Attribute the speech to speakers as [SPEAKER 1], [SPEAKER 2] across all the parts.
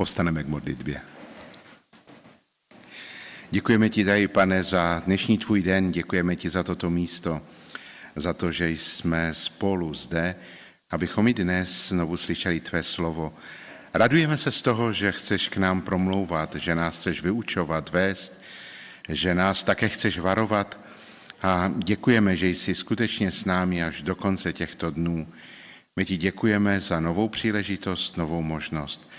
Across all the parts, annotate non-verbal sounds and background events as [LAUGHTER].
[SPEAKER 1] Postaneme k modlitbě. Děkujeme ti, tady, pane, za dnešní tvůj den, děkujeme ti za toto místo, za to, že jsme spolu zde, abychom i dnes znovu slyšeli tvé slovo. Radujeme se z toho, že chceš k nám promlouvat, že nás chceš vyučovat, vést, že nás také chceš varovat a děkujeme, že jsi skutečně s námi až do konce těchto dnů. My ti děkujeme za novou příležitost, novou možnost,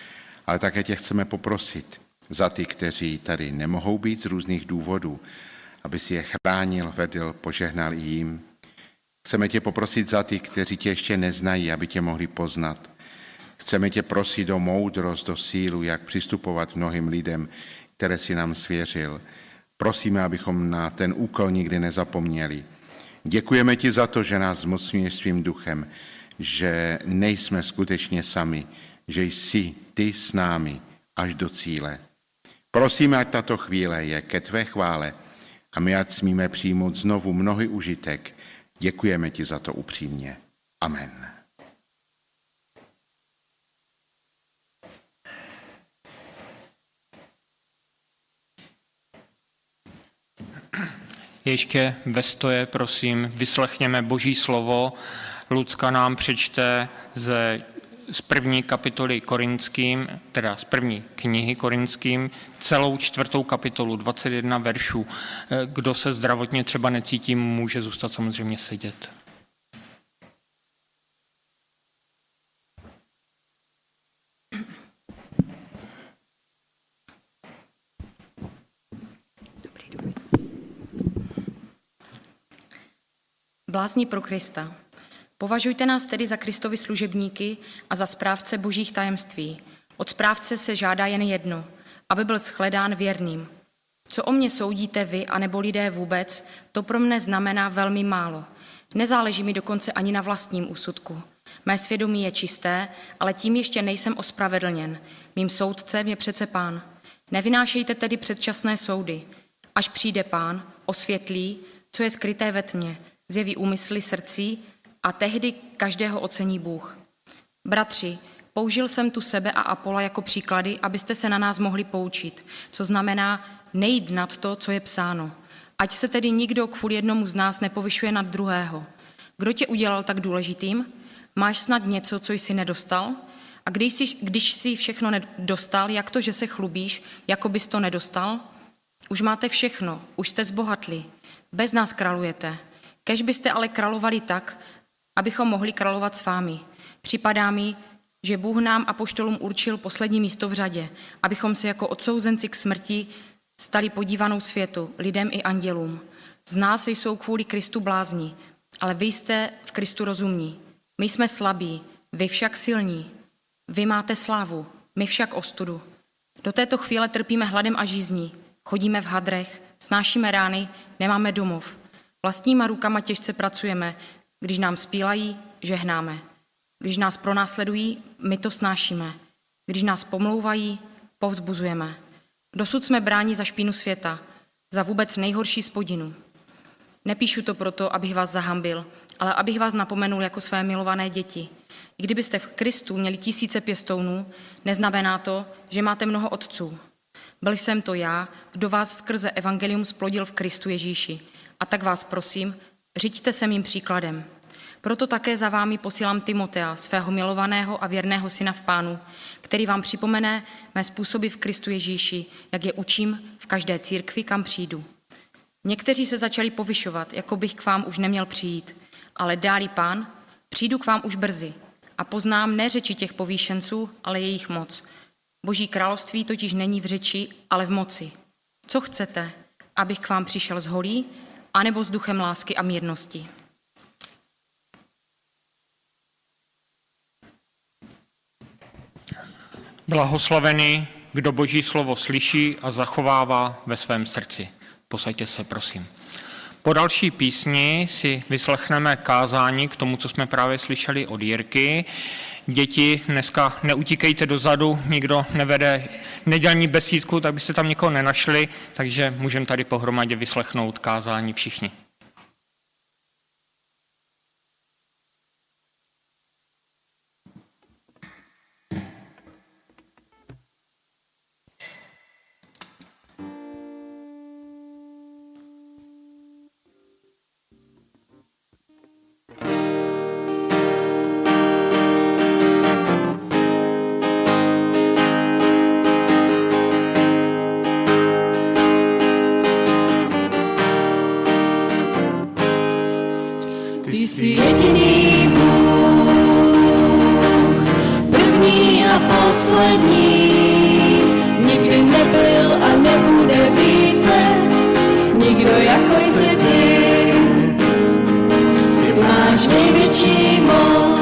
[SPEAKER 1] ale také tě chceme poprosit za ty, kteří tady nemohou být z různých důvodů, aby si je chránil, vedl, požehnal i jim. Chceme tě poprosit za ty, kteří tě ještě neznají, aby tě mohli poznat. Chceme tě prosit o moudrost, o sílu, jak přistupovat mnohým lidem, které si nám svěřil. Prosíme, abychom na ten úkol nikdy nezapomněli. Děkujeme ti za to, že nás zmocňuješ svým duchem, že nejsme skutečně sami, že jsi ty s námi až do cíle. Prosíme, ať tato chvíle je ke tvé chvále a my ať smíme přijmout znovu mnohy užitek. Děkujeme ti za to upřímně. Amen.
[SPEAKER 2] Ještě ve stoje, prosím, vyslechněme Boží slovo. Lucka nám přečte ze z první kapitoly korinským, teda z první knihy korinským, celou čtvrtou kapitolu, 21 veršů. Kdo se zdravotně třeba necítí, může zůstat samozřejmě sedět.
[SPEAKER 3] Blázni pro Krista. Považujte nás tedy za Kristovi služebníky a za správce božích tajemství. Od správce se žádá jen jedno, aby byl shledán věrným. Co o mě soudíte vy, anebo lidé vůbec, to pro mne znamená velmi málo. Nezáleží mi dokonce ani na vlastním úsudku. Mé svědomí je čisté, ale tím ještě nejsem ospravedlněn. Mým soudcem je přece pán. Nevynášejte tedy předčasné soudy. Až přijde pán, osvětlí, co je skryté ve tmě, zjeví úmysly srdcí a tehdy každého ocení Bůh. Bratři, použil jsem tu sebe a Apola jako příklady, abyste se na nás mohli poučit, co znamená nejít nad to, co je psáno. Ať se tedy nikdo kvůli jednomu z nás nepovyšuje nad druhého. Kdo tě udělal tak důležitým? Máš snad něco, co jsi nedostal? A když jsi, když jsi všechno nedostal, jak to, že se chlubíš, jako bys to nedostal? Už máte všechno, už jste zbohatli. Bez nás králujete. Kež byste ale královali tak, abychom mohli královat s vámi. Připadá mi, že Bůh nám a poštolům určil poslední místo v řadě, abychom se jako odsouzenci k smrti stali podívanou světu, lidem i andělům. Z nás jsou kvůli Kristu blázni, ale vy jste v Kristu rozumní. My jsme slabí, vy však silní. Vy máte slávu, my však ostudu. Do této chvíle trpíme hladem a žízní. Chodíme v hadrech, snášíme rány, nemáme domov. Vlastníma rukama těžce pracujeme, když nám spílají, žehnáme. Když nás pronásledují, my to snášíme. Když nás pomlouvají, povzbuzujeme. Dosud jsme bráni za špínu světa, za vůbec nejhorší spodinu. Nepíšu to proto, abych vás zahambil, ale abych vás napomenul jako své milované děti. I kdybyste v Kristu měli tisíce pěstounů, neznamená to, že máte mnoho otců. Byl jsem to já, kdo vás skrze evangelium splodil v Kristu Ježíši. A tak vás prosím, Řiďte se mým příkladem. Proto také za vámi posílám Timotea, svého milovaného a věrného syna v pánu, který vám připomene mé způsoby v Kristu Ježíši, jak je učím v každé církvi, kam přijdu. Někteří se začali povyšovat, jako bych k vám už neměl přijít, ale dáli pán, přijdu k vám už brzy a poznám ne řeči těch povýšenců, ale jejich moc. Boží království totiž není v řeči, ale v moci. Co chcete, abych k vám přišel z holí, anebo s duchem lásky a mírnosti.
[SPEAKER 2] Blahoslavený, kdo Boží slovo slyší a zachovává ve svém srdci. Posaďte se, prosím. Po další písni si vyslechneme kázání k tomu, co jsme právě slyšeli od Jirky. Děti, dneska neutíkejte dozadu, nikdo nevede nedělní besídku, tak byste tam někoho nenašli, takže můžeme tady pohromadě vyslechnout kázání všichni.
[SPEAKER 4] jsi jediný Bůh, první a poslední. Nikdy nebyl a nebude více, nikdo jako jsi ty. Ty máš největší moc,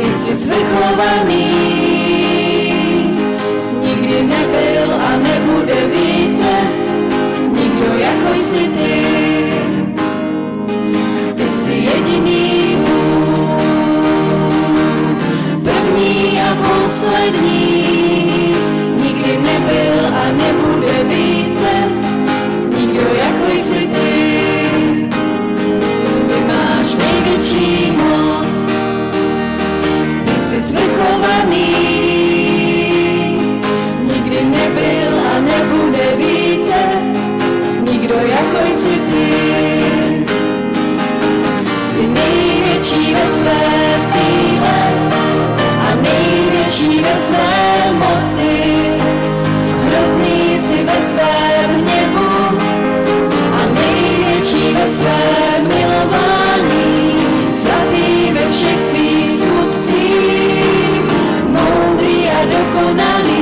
[SPEAKER 4] ty jsi svrchovaný. Nikdy nebyl a nebude více, nikdo jako jsi ty jsi jediný první a poslední. Nikdy nebyl a nebude více, nikdo jako jsi ty. Ty máš největší moc, ty jsi svrchovaný. Nikdy nebyl a nebude více, nikdo jako jsi ty. Největší ve své síle a největší ve své moci. Hrozný si ve svém hněvu a největší ve svém milování. Svatý ve všech svých skutcích, moudrý a dokonalý.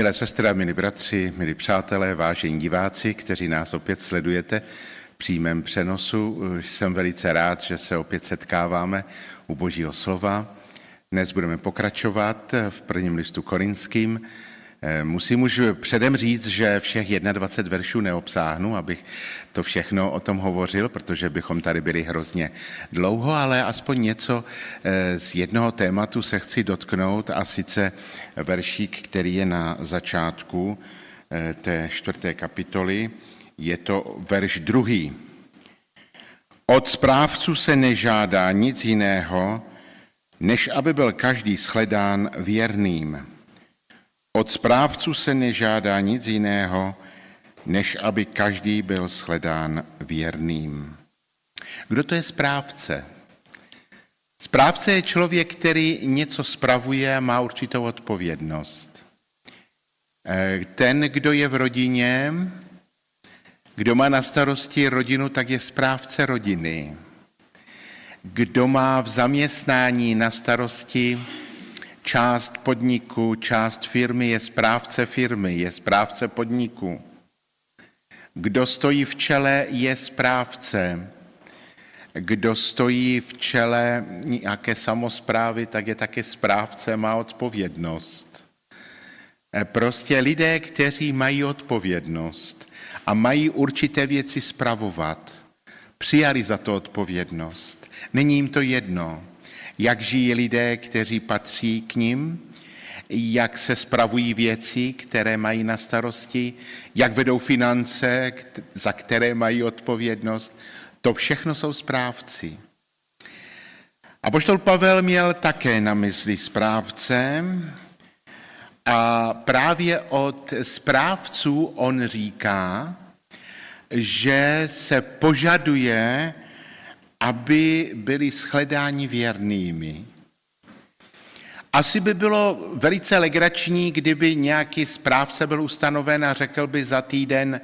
[SPEAKER 1] Milé sestry a milí bratři, milí přátelé, vážení diváci, kteří nás opět sledujete v přímém přenosu, jsem velice rád, že se opět setkáváme u Božího slova. Dnes budeme pokračovat v prvním listu korinským. Musím už předem říct, že všech 21 veršů neobsáhnu, abych to všechno o tom hovořil, protože bychom tady byli hrozně dlouho, ale aspoň něco z jednoho tématu se chci dotknout a sice veršík, který je na začátku té čtvrté kapitoly. Je to verš druhý. Od správců se nežádá nic jiného, než aby byl každý shledán věrným. Od správců se nežádá nic jiného, než aby každý byl shledán věrným. Kdo to je správce? Správce je člověk, který něco spravuje a má určitou odpovědnost. Ten, kdo je v rodině, kdo má na starosti rodinu, tak je správce rodiny. Kdo má v zaměstnání na starosti část podniku, část firmy, je správce firmy, je správce podniku. Kdo stojí v čele, je správce. Kdo stojí v čele nějaké samozprávy, tak je také správce, má odpovědnost. Prostě lidé, kteří mají odpovědnost a mají určité věci spravovat, přijali za to odpovědnost. Není jim to jedno, jak žijí lidé, kteří patří k ním, jak se spravují věci, které mají na starosti, jak vedou finance, za které mají odpovědnost. To všechno jsou správci. A poštol Pavel měl také na mysli správce a právě od správců on říká, že se požaduje, aby byli shledáni věrnými. Asi by bylo velice legrační, kdyby nějaký správce byl ustanoven a řekl by za týden,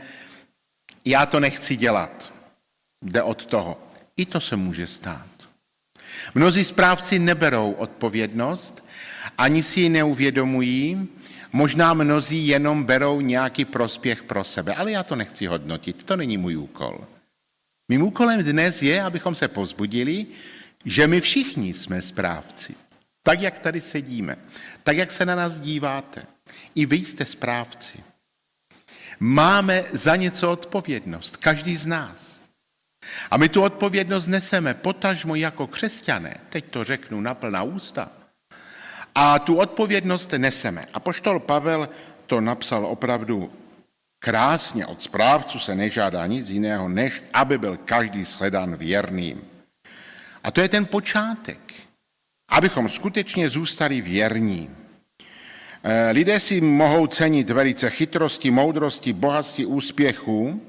[SPEAKER 1] já to nechci dělat. Jde od toho. I to se může stát. Mnozí správci neberou odpovědnost, ani si ji neuvědomují, Možná mnozí jenom berou nějaký prospěch pro sebe, ale já to nechci hodnotit, to není můj úkol. Mým úkolem dnes je, abychom se pozbudili, že my všichni jsme správci. Tak, jak tady sedíme, tak, jak se na nás díváte. I vy jste správci. Máme za něco odpovědnost, každý z nás. A my tu odpovědnost neseme potažmo jako křesťané, teď to řeknu na plná ústa, a tu odpovědnost neseme. A poštol Pavel to napsal opravdu krásně. Od správců se nežádá nic jiného, než aby byl každý shledán věrným. A to je ten počátek, abychom skutečně zůstali věrní. Eh, lidé si mohou cenit velice chytrosti, moudrosti, bohatství, úspěchu,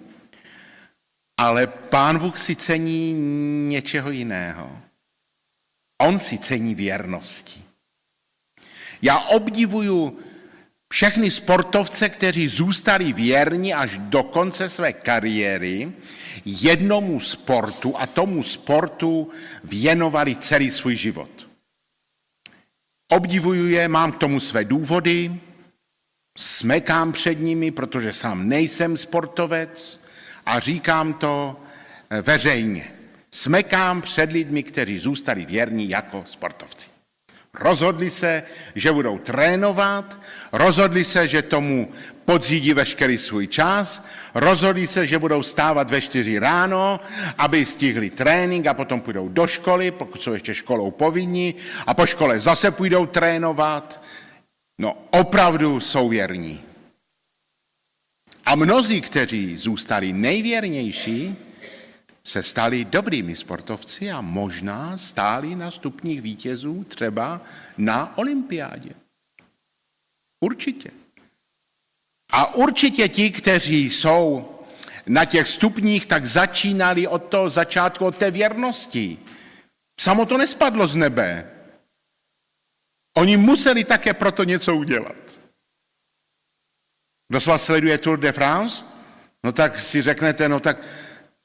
[SPEAKER 1] ale pán Bůh si cení něčeho jiného. On si cení věrnosti. Já obdivuju všechny sportovce, kteří zůstali věrni až do konce své kariéry jednomu sportu a tomu sportu věnovali celý svůj život. Obdivuju je, mám k tomu své důvody, smekám před nimi, protože sám nejsem sportovec a říkám to eh, veřejně. Smekám před lidmi, kteří zůstali věrní jako sportovci. Rozhodli se, že budou trénovat, rozhodli se, že tomu podřídí veškerý svůj čas, rozhodli se, že budou stávat ve čtyři ráno, aby stihli trénink a potom půjdou do školy, pokud jsou ještě školou povinní, a po škole zase půjdou trénovat. No, opravdu jsou věrní. A mnozí, kteří zůstali nejvěrnější, se stali dobrými sportovci a možná stáli na stupních vítězů třeba na olympiádě. Určitě. A určitě ti, kteří jsou na těch stupních, tak začínali od toho začátku, od té věrnosti. Samo to nespadlo z nebe. Oni museli také proto něco udělat. Kdo z vás sleduje Tour de France? No tak si řeknete, no tak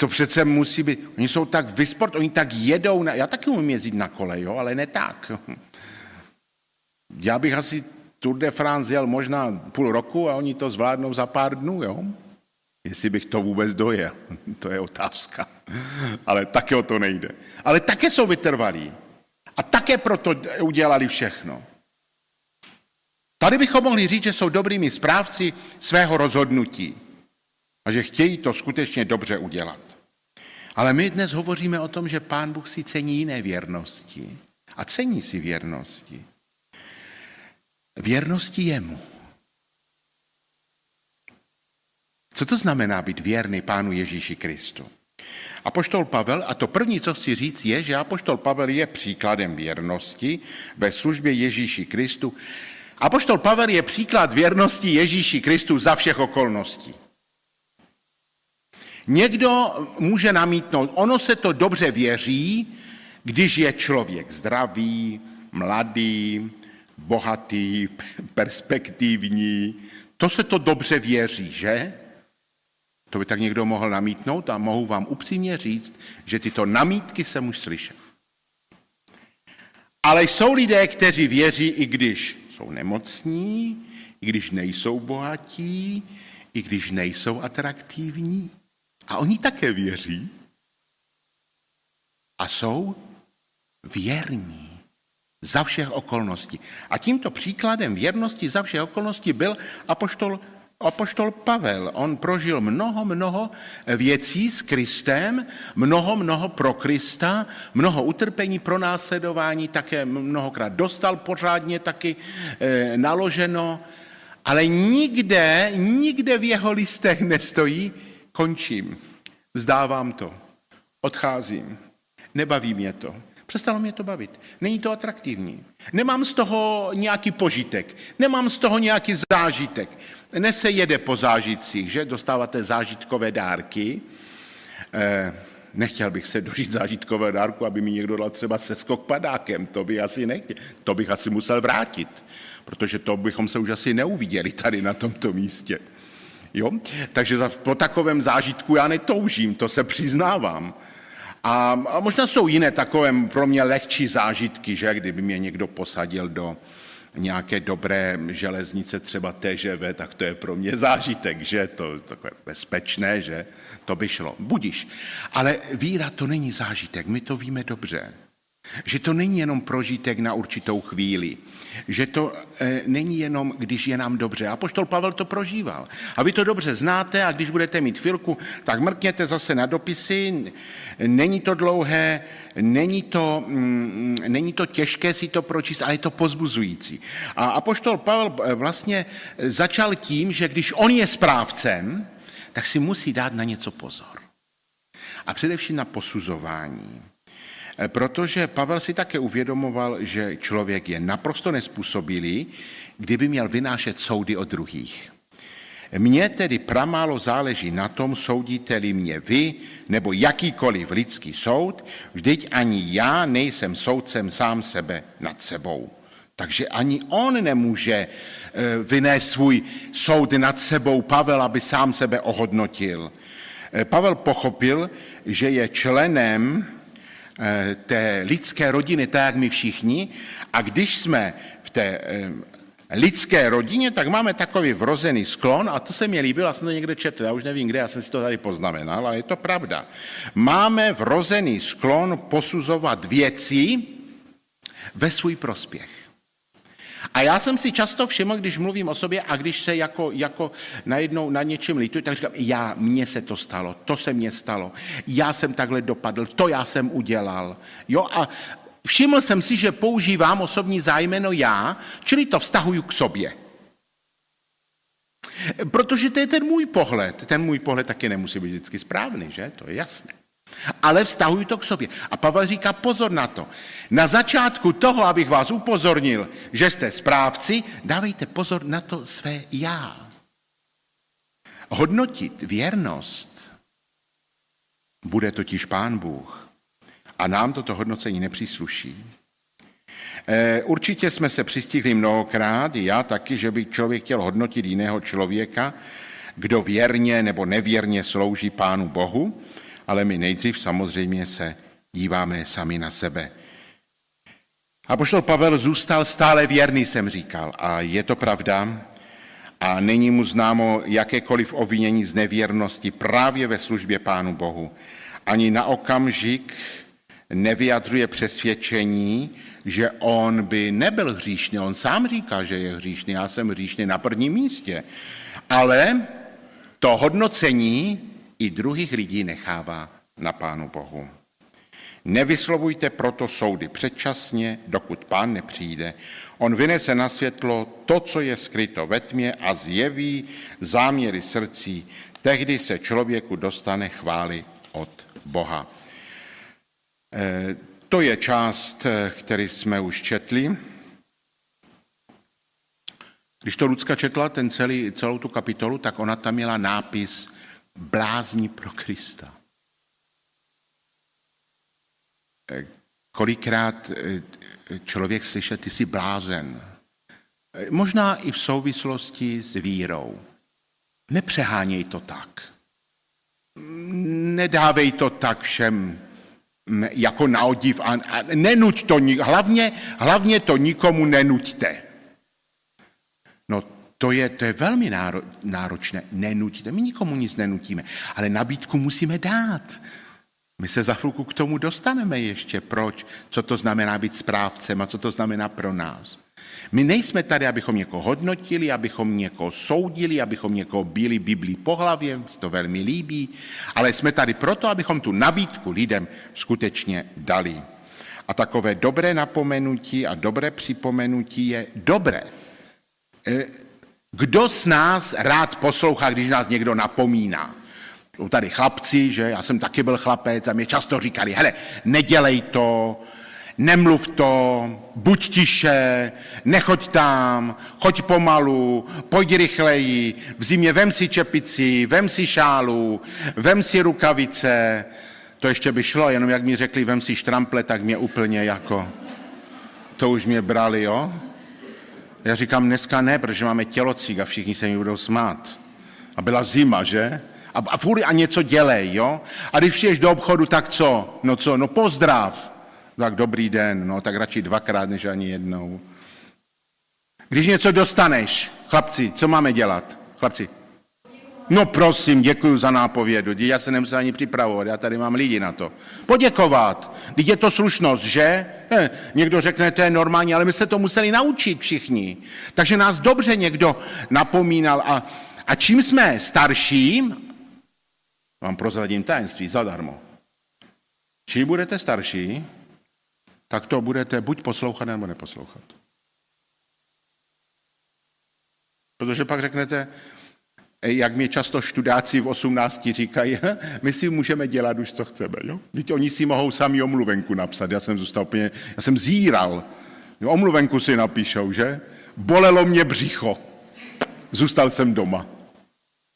[SPEAKER 1] to přece musí být, oni jsou tak vysport, oni tak jedou, na, já taky umím jezdit na kole, jo, ale ne tak. Já bych asi Tour de France jel možná půl roku a oni to zvládnou za pár dnů, jo. Jestli bych to vůbec dojel, [LAUGHS] to je otázka. Ale také o to nejde. Ale také jsou vytrvalí. A také proto udělali všechno. Tady bychom mohli říct, že jsou dobrými správci svého rozhodnutí a že chtějí to skutečně dobře udělat. Ale my dnes hovoříme o tom, že Pán Bůh si cení jiné věrnosti a cení si věrnosti. Věrnosti jemu. Co to znamená být věrný Pánu Ježíši Kristu? Apoštol Pavel, a to první, co chci říct, je, že Apoštol Pavel je příkladem věrnosti ve službě Ježíši Kristu. Apoštol Pavel je příklad věrnosti Ježíši Kristu za všech okolností. Někdo může namítnout, ono se to dobře věří, když je člověk zdravý, mladý, bohatý, [LAUGHS] perspektivní. To se to dobře věří, že? To by tak někdo mohl namítnout a mohu vám upřímně říct, že tyto namítky jsem už slyšel. Ale jsou lidé, kteří věří, i když jsou nemocní, i když nejsou bohatí, i když nejsou atraktivní. A oni také věří a jsou věrní za všech okolností. A tímto příkladem věrnosti za všech okolností byl apoštol, apoštol Pavel. On prožil mnoho, mnoho věcí s Kristem, mnoho, mnoho pro Krista, mnoho utrpení, pro následování, také mnohokrát dostal pořádně taky e, naloženo, ale nikde, nikde v jeho listech nestojí, končím, vzdávám to, odcházím, nebaví mě to, přestalo mě to bavit, není to atraktivní, nemám z toho nějaký požitek, nemám z toho nějaký zážitek, ne se jede po zážitcích, že? Dostáváte zážitkové dárky, eh, nechtěl bych se dožít zážitkové dárku, aby mi někdo dal třeba se skok padákem, to by asi nechtěl, to bych asi musel vrátit, protože to bychom se už asi neuviděli tady na tomto místě. Jo? Takže po takovém zážitku já netoužím, to se přiznávám. A, a možná jsou jiné takové pro mě lehčí zážitky, že kdyby mě někdo posadil do, nějaké dobré železnice, třeba TŽV, tak to je pro mě zážitek, že? To je takové bezpečné, že? To by šlo. Budíš. Ale víra to není zážitek, my to víme dobře. Že to není jenom prožitek na určitou chvíli. Že to e, není jenom, když je nám dobře. A poštol Pavel to prožíval. A vy to dobře znáte a když budete mít chvilku, tak mrkněte zase na dopisy. Není to dlouhé, není to, mm, není to těžké si to pročíst, ale je to pozbuzující. A apoštol Pavel eh, vlastně začal tím, že když on je správcem, tak si musí dát na něco pozor. A především na posuzování. Eh, protože Pavel si také uvědomoval, že člověk je naprosto nespůsobilý, kdyby měl vynášet soudy o druhých. Mně tedy pramálo záleží na tom, soudíte-li mě vy nebo jakýkoliv lidský soud, vždyť ani já nejsem soudcem sám sebe nad sebou. Takže ani on nemůže eh, vynést svůj soud nad sebou Pavel, aby sám sebe ohodnotil. Eh, Pavel pochopil, že je členem té lidské rodiny, tak jak my všichni. A když jsme v té eh, lidské rodině, tak máme takový vrozený sklon, a to se mi líbilo, já jsem to někde četl, já už nevím kde, já jsem si to tady poznamenal, ale je to pravda. Máme vrozený sklon posuzovat věci ve svůj prospěch. A já jsem si často všiml, když mluvím o sobě a když se jako, jako najednou na něčem lituji, tak říkám, já, mně se to stalo, to se mně stalo, já jsem takhle dopadl, to já jsem udělal. Jo, a všiml jsem si, že používám osobní zájmeno já, čili to vztahuju k sobě. Protože to je ten můj pohled. Ten můj pohled taky nemusí být vždycky správný, že? To je jasné. Ale vztahuji to k sobě. A Pavel říká, pozor na to. Na začátku toho, abych vás upozornil, že jste správci, dávejte pozor na to své já. Hodnotit věrnost bude totiž Pán Bůh. A nám toto hodnocení nepřísluší. E, určitě jsme se přistihli mnohokrát, já taky, že by člověk chtěl hodnotit jiného člověka, kdo věrně nebo nevěrně slouží Pánu Bohu, ale my nejdřív samozřejmě se díváme sami na sebe. A poštol Pavel zůstal stále věrný, jsem říkal, a je to pravda. A není mu známo jakékoliv ovinění z nevěrnosti právě ve službě Pánu Bohu. Ani na okamžik nevyjadřuje přesvědčení, že on by nebyl hříšný. On sám říká, že je hříšný, já jsem hříšný na prvním místě. Ale to hodnocení i druhých lidí nechává na Pánu Bohu. Nevyslovujte proto soudy předčasně, dokud pán nepřijde. On vynese na světlo to, co je skryto ve tmě a zjeví záměry srdcí. Tehdy se člověku dostane chvály od Boha. E, to je část, který jsme už četli. Když to Lucka četla, ten celý, celou tu kapitolu, tak ona tam měla nápis blázni pro Krista. Eh, kolikrát eh, člověk slyšel, ty jsi blázen. Eh, možná i v souvislosti s vírou. Nepřeháněj to tak. Nedávej to tak všem mm, jako na odiv a, nenuď to, hlavně, hlavně to nikomu nenuďte. No to je, to je velmi náročné. Nenutíte. My nikomu nic nenutíme, ale nabídku musíme dát. My se za chvilku k tomu dostaneme ještě. Proč? Co to znamená být správcem a co to znamená pro nás. My nejsme tady, abychom někoho hodnotili, abychom někoho soudili, abychom někoho bíli Biblii po hlavě, se to velmi líbí, ale jsme tady proto, abychom tu nabídku lidem skutečně dali. A takové dobré napomenutí a dobré připomenutí je dobré. Kdo z nás rád poslouchá, když nás někdo napomíná? Jsou tady chlapci, že já jsem taky byl chlapec a mě často říkali, hele, nedělej to, nemluv to, buď tiše, nechoď tam, choď pomalu, pojď rychleji, v zimě vem si čepici, vem si šálu, vem si rukavice. To ještě by šlo, jenom jak mi řekli, vem si štrample, tak mě úplně jako, to už mě brali, jo? Já říkám, dneska ne, protože máme tělocík a všichni se mi budou smát. A byla zima, že? A, a furt a něco dělej, jo? A když přijdeš do obchodu, tak co? No co? No pozdrav. Tak dobrý den, no tak radši dvakrát, než ani jednou. Když něco dostaneš, chlapci, co máme dělat? Chlapci. No prosím, děkuji za nápovědu. Já se nemusím ani připravovat, já tady mám lidi na to. Poděkovat. Teď je to slušnost, že? Eh, někdo řekne, to je normální, ale my se to museli naučit všichni. Takže nás dobře někdo napomínal. A, a čím jsme starší, vám prozradím tajemství zadarmo. Čím budete starší, tak to budete buď poslouchat, nebo neposlouchat. Protože pak řeknete, jak mě často študáci v 18 říkají, my si můžeme dělat už, co chceme. Jo? Teď oni si mohou sami omluvenku napsat. Já jsem zůstal úplně, já jsem zíral. Jo, omluvenku si napíšou, že? Bolelo mě břicho. Zůstal jsem doma.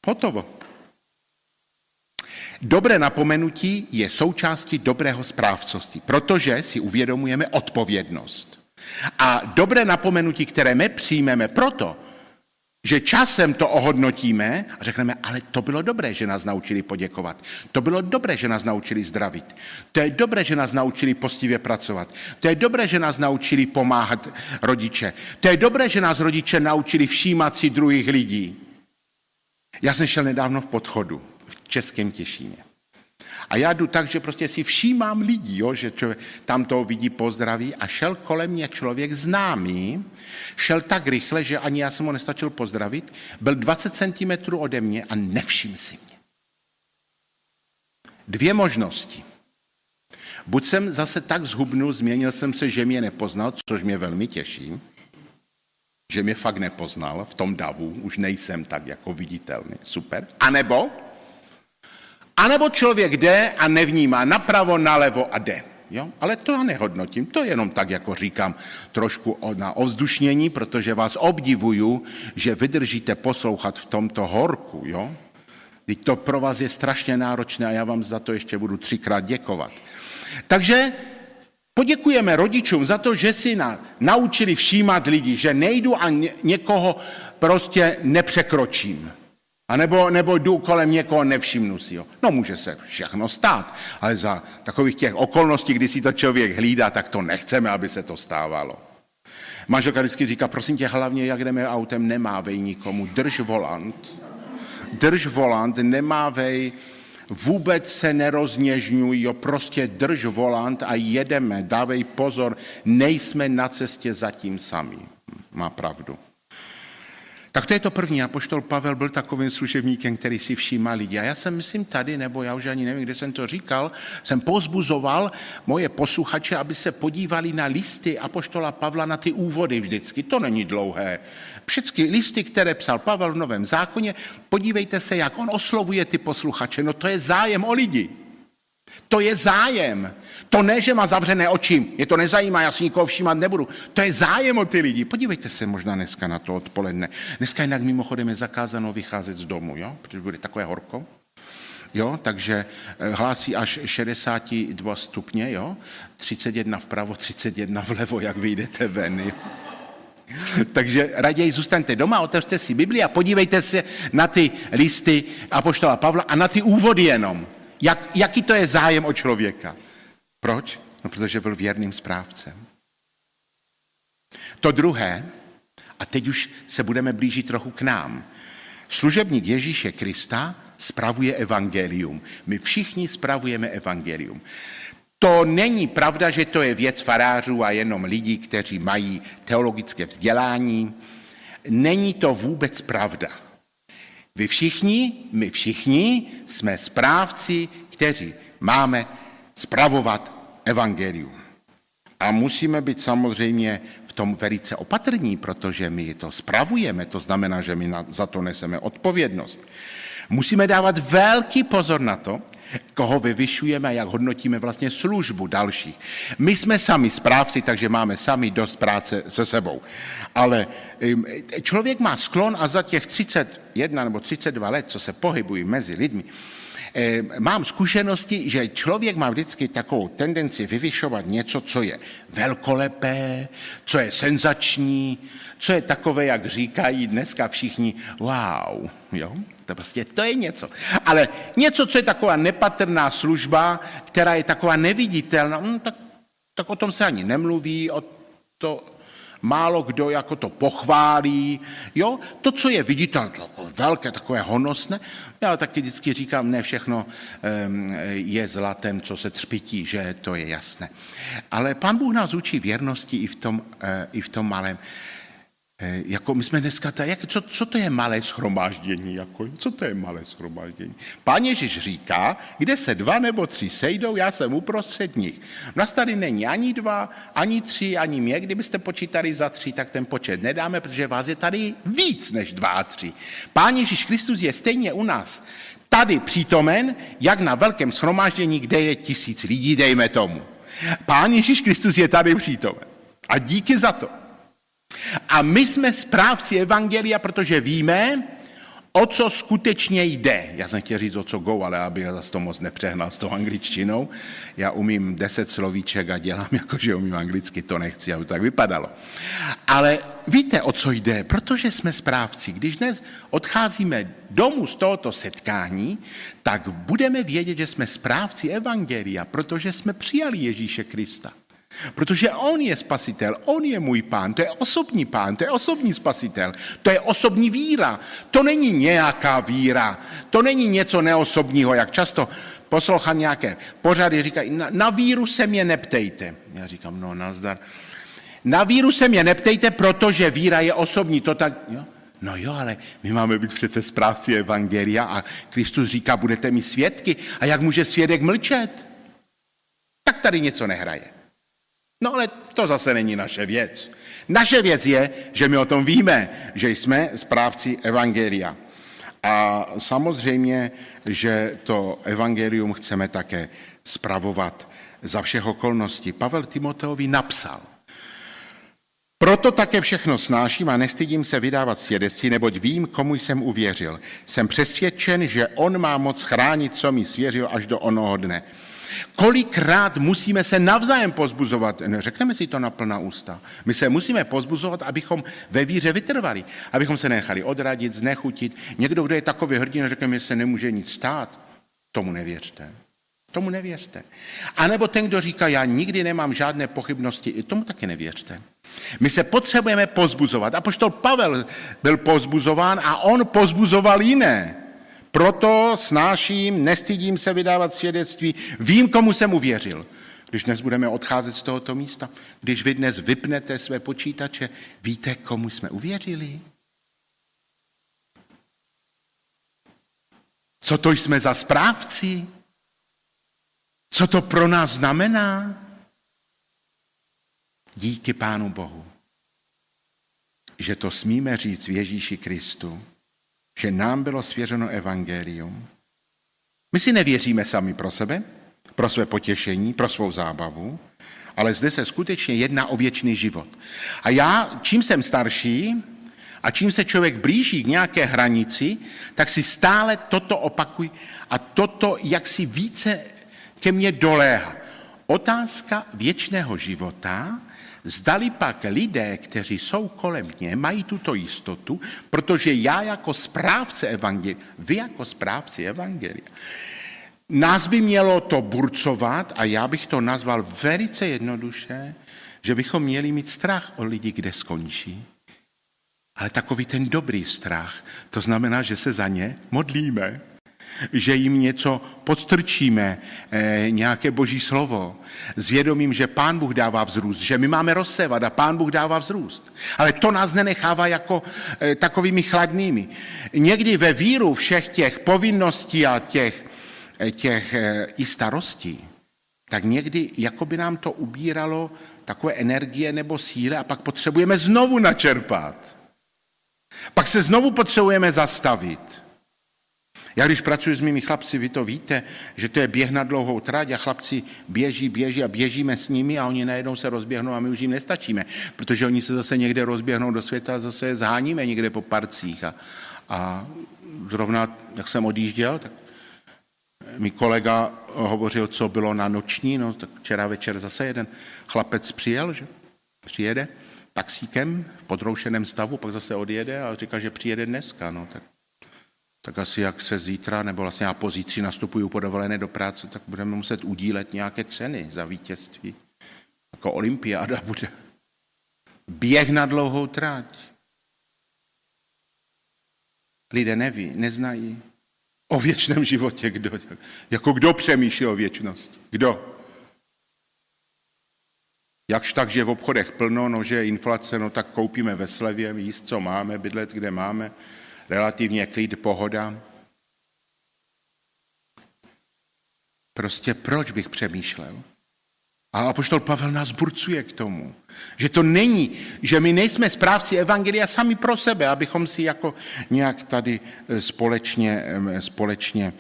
[SPEAKER 1] Hotovo. Dobré napomenutí je součástí dobrého správcovství, protože si uvědomujeme odpovědnost. A dobré napomenutí, které my přijmeme proto, že časem to ohodnotíme a řekneme, ale to bylo dobré, že nás naučili poděkovat. To bylo dobré, že nás naučili zdravit. To je dobré, že nás naučili postivě pracovat. To je dobré, že nás naučili pomáhat rodiče. To je dobré, že nás rodiče naučili všímat si druhých lidí. Já jsem šel nedávno v podchodu v Českém Těšíně. A já jdu tak, že prostě si všímám lidí, jo, že člověk tam toho vidí, pozdraví a šel kolem mě člověk známý, šel tak rychle, že ani já jsem ho nestačil pozdravit, byl 20 cm ode mě a nevšim si mě. Dvě možnosti. Buď jsem zase tak zhubnul, změnil jsem se, že mě nepoznal, což mě velmi těší, že mě fakt nepoznal v tom davu, už nejsem tak jako viditelný, super. A nebo a nebo člověk jde a nevnímá napravo, nalevo a jde. Jo? Ale to já nehodnotím, to jenom tak, jako říkám, trošku na ovzdušnění, protože vás obdivuju, že vydržíte poslouchat v tomto horku. Jo? Teď to pro vás je strašně náročné a já vám za to ještě budu třikrát děkovat. Takže poděkujeme rodičům za to, že si na, naučili všímat lidi, že nejdu a ně, někoho prostě nepřekročím. A nebo, nebo jdu kolem někoho, nevšimnu si ho. No může se všechno stát, ale za takových těch okolností, kdy si to člověk hlídá, tak to nechceme, aby se to stávalo. Manželka vždycky říká, prosím tě, hlavně jak jdeme autem, nemávej nikomu, drž volant, drž volant, nemávej, vůbec se nerozněžňuj, jo, prostě drž volant a jedeme, dávej pozor, nejsme na cestě zatím sami. Má pravdu. Tak to je to první. Apoštol Pavel byl takovým služebníkem, který si všímá lidi. A já jsem, myslím, tady, nebo já už ani nevím, kde jsem to říkal, jsem pozbuzoval moje posluchače, aby se podívali na listy Apoštola Pavla na ty úvody vždycky. To není dlouhé. Všechny listy, které psal Pavel v Novém zákoně, podívejte se, jak on oslovuje ty posluchače. No to je zájem o lidi. To je zájem. To ne, že má zavřené oči, je to nezajímá, já si nikoho všímat nebudu. To je zájem o ty lidi. Podívejte se možná dneska na to odpoledne. Dneska jinak mimochodem je zakázáno vycházet z domu, jo? protože bude takové horko. Jo, takže eh, hlásí až 62 stupně, jo? 31 vpravo, 31 vlevo, jak vyjdete ven. Jo? Takže raději zůstaňte doma, otevřte si Bibli a podívejte se na ty listy Apoštola Pavla a na ty úvody jenom. Jak, jaký to je zájem o člověka? Proč? No, protože byl věrným správcem. To druhé, a teď už se budeme blížit trochu k nám. Služebník Ježíše Krista spravuje evangelium. My všichni spravujeme evangelium. To není pravda, že to je věc farářů a jenom lidí, kteří mají teologické vzdělání. Není to vůbec pravda. Vy všichni, my všichni jsme správci, kteří máme spravovat evangelium. A musíme být samozřejmě v tom velice opatrní, protože my to spravujeme, to znamená, že my za to neseme odpovědnost. Musíme dávat velký pozor na to, koho vyvyšujeme a jak hodnotíme vlastně službu dalších. My jsme sami správci, takže máme sami dost práce se sebou. Ale člověk má sklon a za těch 31 nebo 32 let, co se pohybují mezi lidmi, mám zkušenosti, že člověk má vždycky takovou tendenci vyvyšovat něco, co je velkolepé, co je senzační, co je takové, jak říkají dneska všichni, wow, jo? To prostě to je něco. Ale něco, co je taková nepatrná služba, která je taková neviditelná, hm, tak, tak o tom se ani nemluví, o to málo kdo jako to pochválí, jo, to, co je viditelné, to jako velké, takové honosné, já taky vždycky říkám, ne všechno je zlatem, co se třpití, že to je jasné. Ale pán Bůh nás učí věrnosti i v tom, eh, i v tom malém. Eh, jako my jsme dneska, ta, jak, co, co to je malé schromáždění? Jako, co to je malé schromáždění? Pán Ježíš říká, kde se dva nebo tři sejdou, já jsem uprostřed nich. Nás tady není ani dva, ani tři, ani mě. Kdybyste počítali za tři, tak ten počet nedáme, protože vás je tady víc než dva a tři. Pán Ježíš Kristus je stejně u nás tady přítomen, jak na velkém schromáždění, kde je tisíc lidí, dejme tomu. Pán Ježíš Kristus je tady přítomen. A díky za to. A my jsme správci Evangelia, protože víme, o co skutečně jde. Já jsem chtěl říct, o co go, ale abych zase to moc nepřehnal s tou angličtinou. Já umím deset slovíček a dělám [LAUGHS] jako, že umím anglicky, to nechci, aby to tak vypadalo. Ale víte, o co jde, protože jsme správci. Když dnes odcházíme domů z tohoto setkání, tak budeme vědět, že jsme správci Evangelia, protože jsme přijali Ježíše Krista. Protože on je spasitel, on je můj pán, to je osobní pán, to je osobní spasitel, to je osobní víra. To není nějaká víra, to není něco neosobního, jak často poslouchám nějaké pořady, říkají, na, na víru se mě neptejte. Já říkám, no nazdar. Na víru se mě neptejte, protože víra je osobní. To tak, jo? No jo, ale my máme být přece správci Evangelia a Kristus říká, budete mi svědky. A jak může svědek mlčet? Tak tady něco nehraje. No ale to zase není naše věc. Naše věc je, že my o tom víme, že jsme správci Evangelia. A samozřejmě, že to evangelium chceme také spravovat za všech okolností. Pavel Timoteovi napsal, proto také všechno snáším a nestydím se vydávat svědectví, neboť vím, komu jsem uvěřil. Jsem přesvědčen, že on má moc chránit, co mi svěřil až do onoho dne. Kolikrát musíme se navzájem pozbuzovat, řekneme si to na plná ústa. My se musíme pozbuzovat, abychom ve víře vytrvali, abychom se nechali odradit, znechutit. Někdo, kdo je takový hrdina, řekne, že se nemůže nic stát, tomu nevěřte. Tomu nevěřte. A nebo ten, kdo říká, já nikdy nemám žádné pochybnosti, i tomu taky nevěřte. My se potřebujeme pozbuzovat. A poštol Pavel byl pozbuzován a on pozbuzoval jiné. Proto snáším, nestydím se vydávat svědectví, vím, komu jsem uvěřil. Když dnes budeme odcházet z tohoto místa, když vy dnes vypnete své počítače, víte, komu jsme uvěřili? Co to jsme za správci? Co to pro nás znamená? Díky Pánu Bohu, že to smíme říct v Ježíši Kristu, že nám bylo svěřeno evangelium. My si nevěříme sami pro sebe, pro své potěšení, pro svou zábavu, ale zde se skutečně jedná o věčný život. A já, čím jsem starší a čím se člověk blíží k nějaké hranici, tak si stále toto opakuj a toto jak si více ke mně doléhá. Otázka věčného života Zdali pak lidé, kteří jsou kolem mě, mají tuto jistotu, protože já jako správce evangelia, vy jako správci evangelia, nás by mělo to burcovat a já bych to nazval velice jednoduše, že bychom měli mít strach o lidi, kde skončí. Ale takový ten dobrý strach, to znamená, že se za ně modlíme že jim něco podstrčíme, eh, nějaké boží slovo, s vědomím, že pán Bůh dává vzrůst, že my máme rozsevat a pán Bůh dává vzrůst. Ale to nás nenechává jako eh, takovými chladnými. Někdy ve víru všech těch povinností a těch, eh, těch i starostí, tak někdy jako by nám to ubíralo takové energie nebo síly a pak potřebujeme znovu načerpat. Pak se znovu potřebujeme zastavit. Já když pracuji s mými chlapci, vy to víte, že to je běh na dlouhou trať a chlapci běží, běží a běžíme s nimi a oni najednou se rozběhnou a my už jim nestačíme, protože oni se zase někde rozběhnou do světa a zase je zháníme někde po parcích. A, a zrovna, jak jsem odjížděl, tak mi kolega hovořil, co bylo na noční, no tak včera večer zase jeden chlapec přijel, že přijede taxíkem v podroušeném stavu, pak zase odjede a říká, že přijede dneska, no tak tak asi jak se zítra, nebo vlastně já pozítří nastupuju po dovolené do práce, tak budeme muset udílet nějaké ceny za vítězství. Jako olympiáda bude. běh na dlouhou tráť. Lidé neví, neznají o věčném životě. Kdo, jako kdo přemýšlí o věčnosti? Kdo? Jakž tak, že v obchodech plno, no že je inflace, no tak koupíme ve slevě, jíst, co máme, bydlet, kde máme, relativně klid, pohoda. Prostě proč bych přemýšlel? A apoštol Pavel nás burcuje k tomu, že to není, že my nejsme správci evangelia sami pro sebe, abychom si jako nějak tady eh, společně, společně,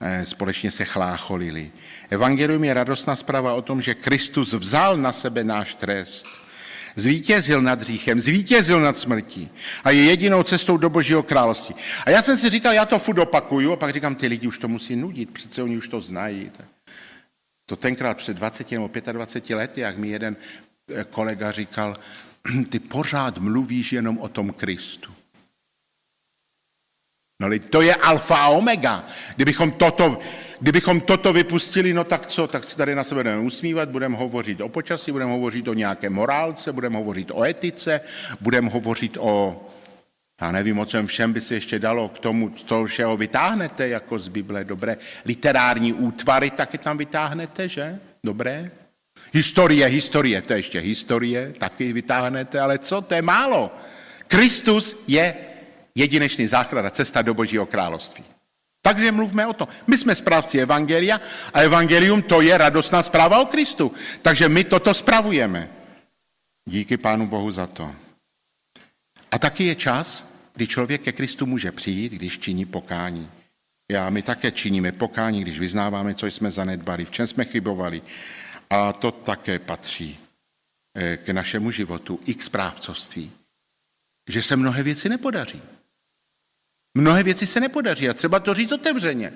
[SPEAKER 1] eh, společně se chlácholili. Evangelium je radostná zpráva o tom, že Kristus vzal na sebe náš trest, zvítězil nad hříchem, zvítězil nad smrtí a je jedinou cestou do Božího království. A já jsem si říkal, já to furt opakuju a pak říkám, ty lidi už to musí nudit, přece oni už to znají. To tenkrát před 20 nebo 25 lety, jak mi jeden eh, kolega říkal, [CLEARS THROAT] ty pořád mluvíš jenom o tom Kristu. No to je alfa a omega. Kdybychom toto, kdybychom toto vypustili, no tak co, tak si tady na sebe budeme usmívat, budeme hovořit o počasí, budeme hovořit o nějaké morálce, budeme hovořit o etice, budeme hovořit o, já nevím, o čem všem by se ještě dalo k tomu, co všeho vytáhnete jako z Bible, dobré literární útvary taky tam vytáhnete, že? Dobré? Historie, historie, to je ještě historie, taky vytáhnete, ale co, to je málo. Kristus je jedinečný základ a cesta do Božího království. Takže mluvme o tom. My jsme správci Evangelia a Evangelium to je radostná zpráva o Kristu. Takže my toto spravujeme. Díky Pánu Bohu za to. A taky je čas, kdy člověk ke Kristu může přijít, když činí pokání. Já, my také činíme pokání, když vyznáváme, co jsme zanedbali, v čem jsme chybovali. A to také patří eh, k našemu životu i k správcovství. Že se mnohé věci nepodaří. Mnohé věci se nepodaří a třeba to říct otevřeně.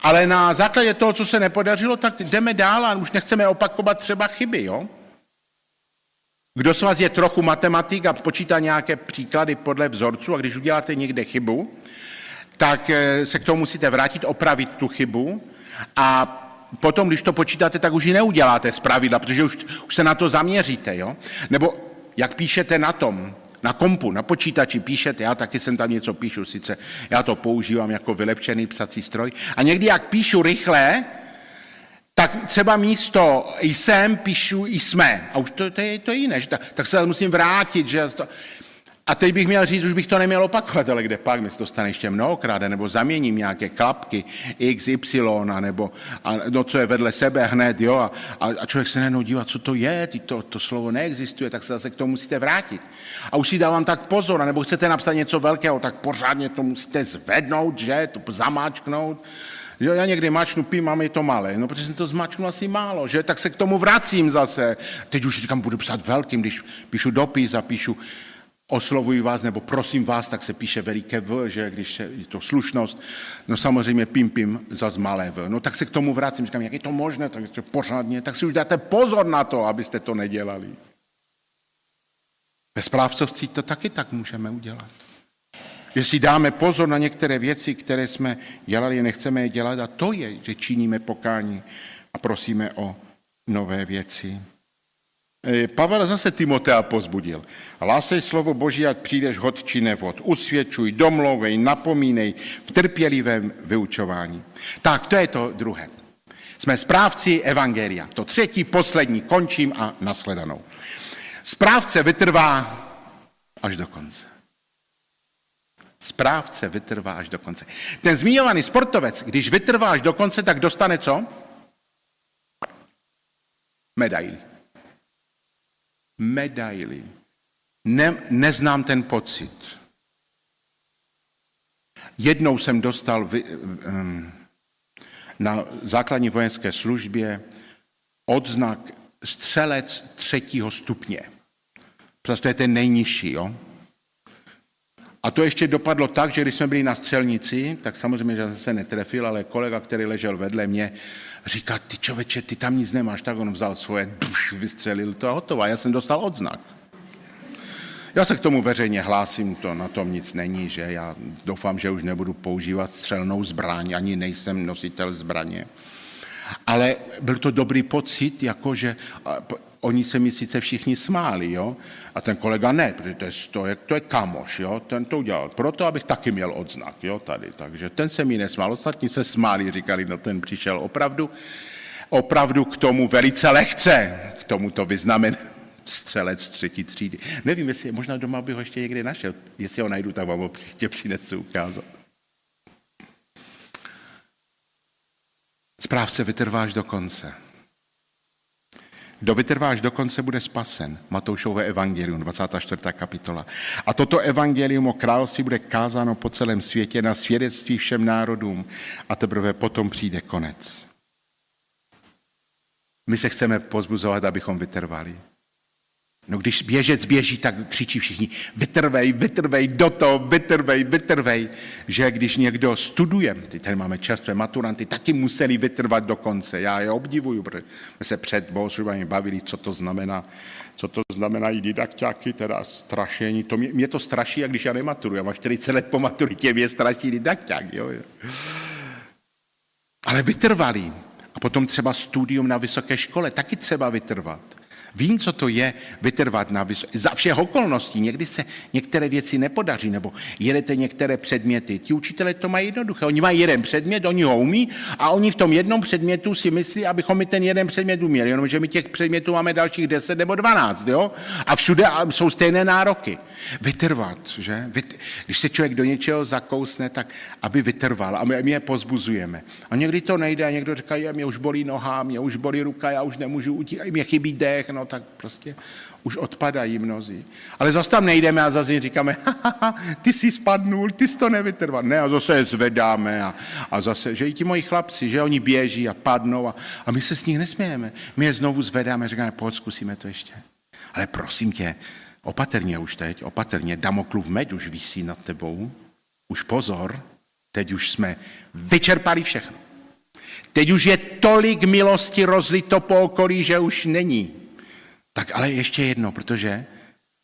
[SPEAKER 1] Ale na základě toho, co se nepodařilo, tak jdeme dál a už nechceme opakovat třeba chyby, jo? Kdo z vás je trochu matematik a počítá nějaké příklady podle vzorců a když uděláte někde chybu, tak eh, se k tomu musíte vrátit, opravit tu chybu a potom, když to počítáte, tak už ji neuděláte z pravidla, protože už, už se na to zaměříte. Jo? Nebo jak píšete na tom, na kompu, na počítači píšete, já taky jsem tam něco píšu, sice já to používám jako vylepšený psací stroj. A někdy, jak píšu rychle, tak třeba místo jsem píšu jsme. A už to, to, je, to je jiné, že tak, tak se musím vrátit. Že to, a teď bych měl říct, už bych to neměl opakovat, ale kde pak, mi se to stane ještě mnohokrát, nebo zaměním nějaké klapky X, Y, nebo a, no, co je vedle sebe hned, jo, a, a člověk se nenou dívá, co to je, to, to slovo neexistuje, tak se zase k tomu musíte vrátit. A už si dávám tak pozor, nebo chcete napsat něco velkého, tak pořádně to musíte zvednout, že, to zamáčknout, Jo, já někdy mačnu, pím, mám je to malé. No, protože jsem to zmačknul asi málo, že? Tak se k tomu vracím zase. Teď už říkám, budu psát velkým, když píšu dopis a píšu oslovuji vás, nebo prosím vás, tak se píše veliké V, že když je to slušnost, no samozřejmě pím, pím, zas malé V. No tak se k tomu vracím, říkám, jak je to možné, tak to pořádně, tak si už dáte pozor na to, abyste to nedělali. Ve správcovství to taky tak můžeme udělat. Že si dáme pozor na některé věci, které jsme dělali, nechceme je dělat a to je, že činíme pokání a prosíme o nové věci. E, Pavel zase Timotea pozbudil. Lásej slovo Boží, ať přijdeš hod či nevod. Usvědčuj, domlouvej, napomínej v trpělivém vyučování. Tak, to je to druhé. Jsme správci Evangelia. To třetí, poslední, končím a nasledanou. Správce vytrvá až do konce. Správce vytrvá až do konce. Ten zmiňovaný sportovec, když vytrvá až do konce, tak dostane co? Medaili medaili. Ne, neznám ten pocit. Jednou jsem dostal vy, um, na základní vojenské službě odznak střelec třetího stupně. Prostě to je ten nejnižší, jo? A to ještě dopadlo tak, že když jsme byli na střelnici, tak samozřejmě, že jsem se netrefil, ale kolega, který ležel vedle mě, říká, ty čověče, ty tam nic nemáš, tak on vzal svoje, duš, vystřelil to a hotovo. A já jsem dostal odznak. Já se k tomu veřejně hlásím, to na tom nic není, že já doufám, že už nebudu používat střelnou zbraň, ani nejsem nositel zbraně. Ale byl to dobrý pocit, jakože oni se mi sice všichni smáli, jo, a ten kolega ne, protože to je, to je, je kamoš, jo, ten to udělal proto, abych taky měl odznak, jo, tady, takže ten se mi nesmál, ostatní se smáli, říkali, no ten přišel opravdu, opravdu k tomu velice lehce, k tomu to vyznamen [LAUGHS] střelec třetí třídy. Nevím, jestli možná doma bych ho ještě někdy našel. Jestli ho najdu, tak vám ho příště přinesu ukázat. Správce vytrváš do konce. Kdo vytrváš do konce, bude spasen. Matoušové evangelium, 24. kapitola. A toto evangelium o království bude kázáno po celém světě na svědectví všem národům a teprve potom přijde konec. My se chceme pozbuzovat, abychom vytrvali. No když běžec běží, tak křičí všichni, vytrvej, vytrvej, do toho, vytrvej, vytrvej. Že když někdo studuje, ty tady máme čerstvé maturanty, taky museli vytrvat do konce. Já je obdivuju, protože jsme se před bohoslužbami bavili, co to znamená, co to znamenají didakťáky, teda strašení. To mě, mě to straší, jak když já nematuruji. Já mám 40 let po maturitě, mě straší didakťák. Jo, jo. Ale vytrvalí. A potom třeba studium na vysoké škole, taky třeba vytrvat. Vím, co to je vytrvat na vys- za všech okolností. Někdy se některé věci nepodaří, nebo jedete některé předměty. Ti učitelé to mají jednoduché. Oni mají jeden předmět, oni ho umí a oni v tom jednom předmětu si myslí, abychom mi ten jeden předmět uměli. Jenomže my těch předmětů máme dalších 10 nebo 12, jo? A všude jsou stejné nároky. Vytrvat, že? Když se člověk do něčeho zakousne, tak aby vytrval. A my, my je pozbuzujeme. A někdy to nejde a někdo říká, mě už bolí noha, mě už bolí ruka, já už nemůžu utíkat, mě chybí dech, no tak prostě už odpadají mnozí. Ale zase tam nejdeme a zase říkáme, ty jsi spadnul, ty jsi to nevytrval. Ne, a zase je zvedáme a, a zase, že i ti moji chlapci, že oni běží a padnou a, a my se s nich nesmějeme. My je znovu zvedáme říkáme, pojď, zkusíme to ještě. Ale prosím tě, opatrně už teď, opatrně, Damoklův meď už visí nad tebou. Už pozor, teď už jsme vyčerpali všechno. Teď už je tolik milosti rozlito po okolí, že už není. Tak ale ještě jedno, protože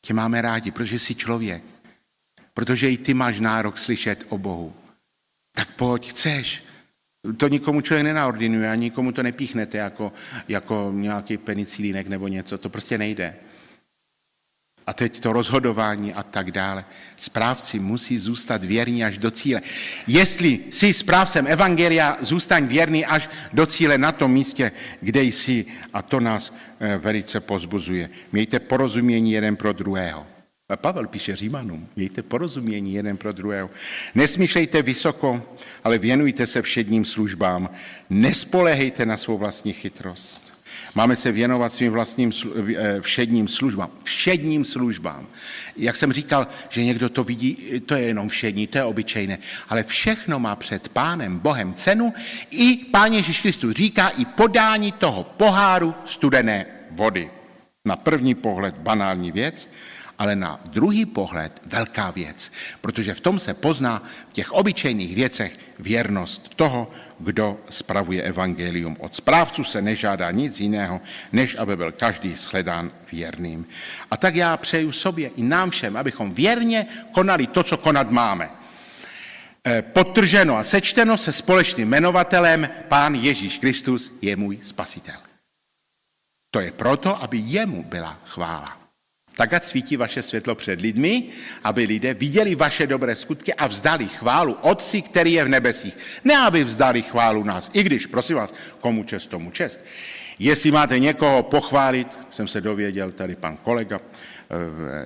[SPEAKER 1] tě máme rádi, protože jsi člověk. Protože i ty máš nárok slyšet o Bohu. Tak pojď, chceš. To nikomu člověk nenaordinuje a nikomu to nepíchnete jako, jako nějaký penicilínek nebo něco. To prostě nejde. A teď to rozhodování a tak dále. Správci musí zůstat věrní až do cíle. Jestli jsi správcem Evangelia, zůstaň věrný až do cíle na tom místě, kde jsi. A to nás eh, velice pozbuzuje. Mějte porozumění jeden pro druhého. Pavel píše Římanům, mějte porozumění jeden pro druhého. Nesmýšlejte vysoko, ale věnujte se všedním službám. Nespolehejte na svou vlastní chytrost. Máme se věnovat svým vlastním eh, všedním službám. Všedním službám. Jak jsem říkal, že někdo to vidí, to je jenom všední, to je obyčejné. Ale všechno má před Pánem Bohem cenu. I Pán Ježíš Kristus říká i podání toho poháru studené vody. Na první pohled banální věc, ale na druhý pohled velká věc, protože v tom se pozná v těch obyčejných věcech věrnost toho, kdo spravuje evangelium. Od správců se nežádá nic jiného, než aby byl každý shledán věrným. A tak já přeju sobě i nám všem, abychom věrně konali to, co konat máme. E, Potrženo a sečteno se společným jmenovatelem Pán Ježíš Kristus je můj spasitel. To je proto, aby jemu byla chvála. Tak ať svítí vaše světlo před lidmi, aby lidé viděli vaše dobré skutky a vzdali chválu Otci, který je v nebesích. Ne, aby vzdali chválu nás, i když, prosím vás, komu čest, tomu čest. Jestli máte někoho pochválit, jsem se dověděl, tady pan kolega,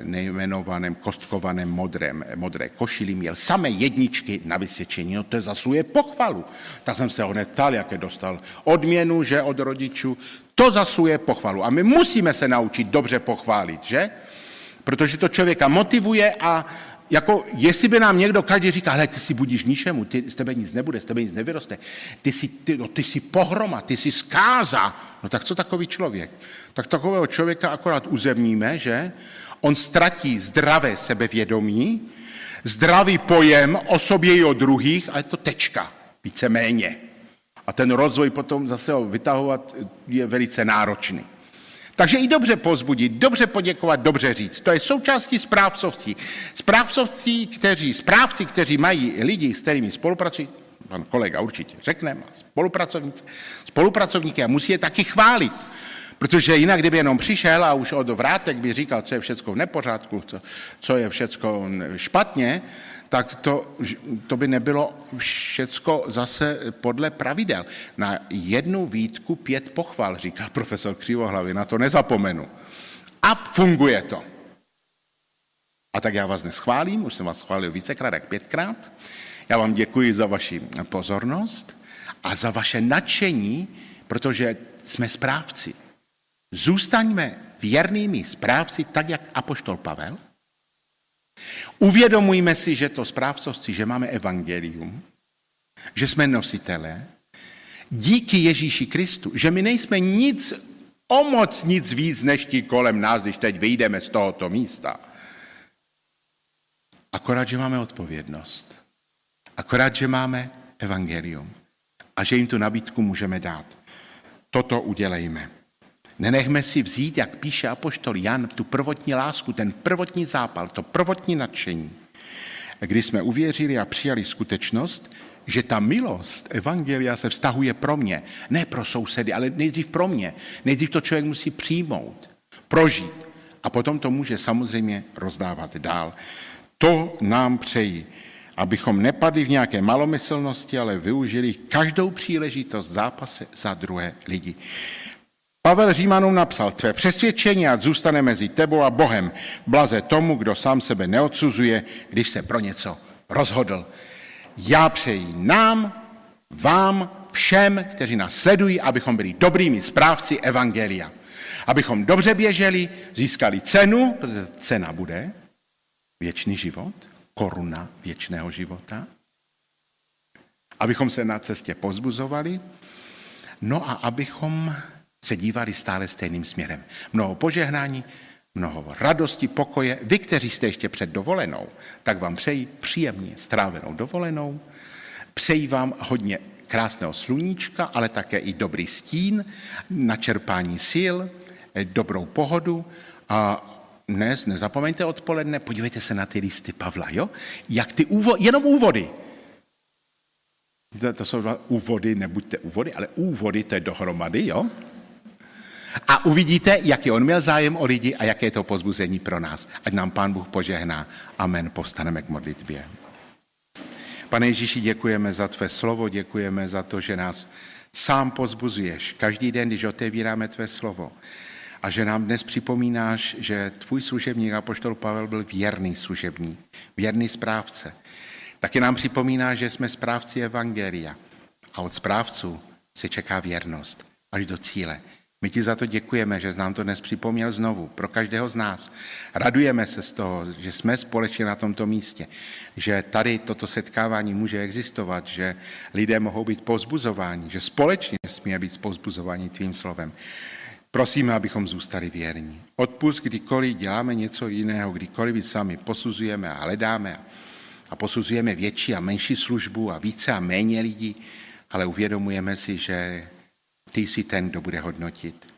[SPEAKER 1] nejmenovaném kostkovaném modrém, modré košili měl samé jedničky na vysvědčení, no to je zasuje pochvalu. Tak jsem se ho netal, jaké dostal odměnu, že od rodičů, to zasuje pochvalu. A my musíme se naučit dobře pochválit, že? Protože to člověka motivuje a jako jestli by nám někdo každý říká, hele, ty si budíš ničemu, ty, z tebe nic nebude, z tebe nic nevyroste, ty jsi, ty, no, ty jsi pohroma, ty jsi zkáza, no tak co takový člověk? Tak takového člověka akorát uzemníme, že? On ztratí zdravé sebevědomí, zdravý pojem o sobě i o druhých a je to tečka, víceméně. A ten rozvoj potom zase ho vytahovat je velice náročný. Takže i dobře pozbudit, dobře poděkovat, dobře říct. To je součástí správcovcí. Správcovcí, kteří, správci, kteří mají lidi, s kterými spolupracují, pan kolega určitě řekne, má spolupracovníci, spolupracovníky a musí je taky chválit. Protože jinak, kdyby jenom přišel a už od vrátek by říkal, co je všechno v nepořádku, co, co je všechno špatně, tak to, to by nebylo všecko zase podle pravidel. Na jednu výtku pět pochval, říká profesor Křivohlavy, na to nezapomenu. A funguje to. A tak já vás neschválím, už jsem vás schválil vícekrát, jak pětkrát. Já vám děkuji za vaši pozornost a za vaše nadšení, protože jsme správci. Zůstaňme věrnými správci, tak jak apoštol Pavel. Uvědomujme si, že to správcovství, že máme evangelium, že jsme nositelé, díky Ježíši Kristu, že my nejsme nic o moc nic víc než ti kolem nás, když teď vyjdeme z tohoto místa. Akorát, že máme odpovědnost. Akorát, že máme evangelium. A že jim tu nabídku můžeme dát. Toto udělejme. Nenechme si vzít, jak píše apoštol Jan, tu prvotní lásku, ten prvotní zápal, to prvotní nadšení. Kdy jsme uvěřili a přijali skutečnost, že ta milost Evangelia se vztahuje pro mě, ne pro sousedy, ale nejdřív pro mě. Nejdřív to člověk musí přijmout, prožít a potom to může samozřejmě rozdávat dál. To nám přeji, abychom nepadli v nějaké malomyslnosti, ale využili každou příležitost zápase za druhé lidi. Pavel Římanům napsal, tvé přesvědčení ať zůstane mezi tebou a Bohem. Blaze tomu, kdo sám sebe neodsuzuje, když se pro něco rozhodl. Já přeji nám, vám, všem, kteří nás sledují, abychom byli dobrými správci Evangelia. Abychom dobře běželi, získali cenu, protože cena bude, věčný život, koruna věčného života, abychom se na cestě pozbuzovali, no a abychom se dívali stále stejným směrem. Mnoho požehnání, mnoho radosti, pokoje. Vy, kteří jste ještě před dovolenou, tak vám přeji příjemně strávenou dovolenou. Přeji vám hodně krásného sluníčka, ale také i dobrý stín, načerpání sil, dobrou pohodu a dnes, nezapomeňte odpoledne, podívejte se na ty listy Pavla, jo? Jak ty úvody, jenom úvody. To, to jsou úvody, nebuďte úvody, ale úvody, to je dohromady, jo? A uvidíte, jaký on měl zájem o lidi a jaké je to pozbuzení pro nás. Ať nám Pán Bůh požehná. Amen. Postaneme k modlitbě. Pane Ježíši, děkujeme za tvé slovo, děkujeme za to, že nás sám pozbuzuješ každý den, když otevíráme tvé slovo. A že nám dnes připomínáš, že tvůj služebník Apoštol Pavel byl věrný služebník, věrný správce. Taky nám připomíná, že jsme správci Evangelia. A od správců se čeká věrnost až do cíle. My ti za to děkujeme, že nám to dnes připomněl znovu, pro každého z nás. Radujeme se z toho, že jsme společně na tomto místě, že tady toto setkávání může existovat, že lidé mohou být pozbuzováni, že společně smí být pozbuzováni tvým slovem. Prosíme, abychom zůstali věrní. Odpust, kdykoliv děláme něco jiného, kdykoliv sami posuzujeme a hledáme a posuzujeme větší a menší službu a více a méně lidí, ale uvědomujeme si, že ty jsi ten, kdo bude hodnotit.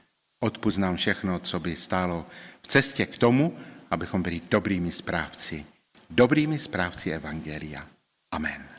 [SPEAKER 1] Odpust nám všechno, co by stálo v cestě k tomu, abychom byli dobrými správci. Dobrými správci Evangelia. Amen.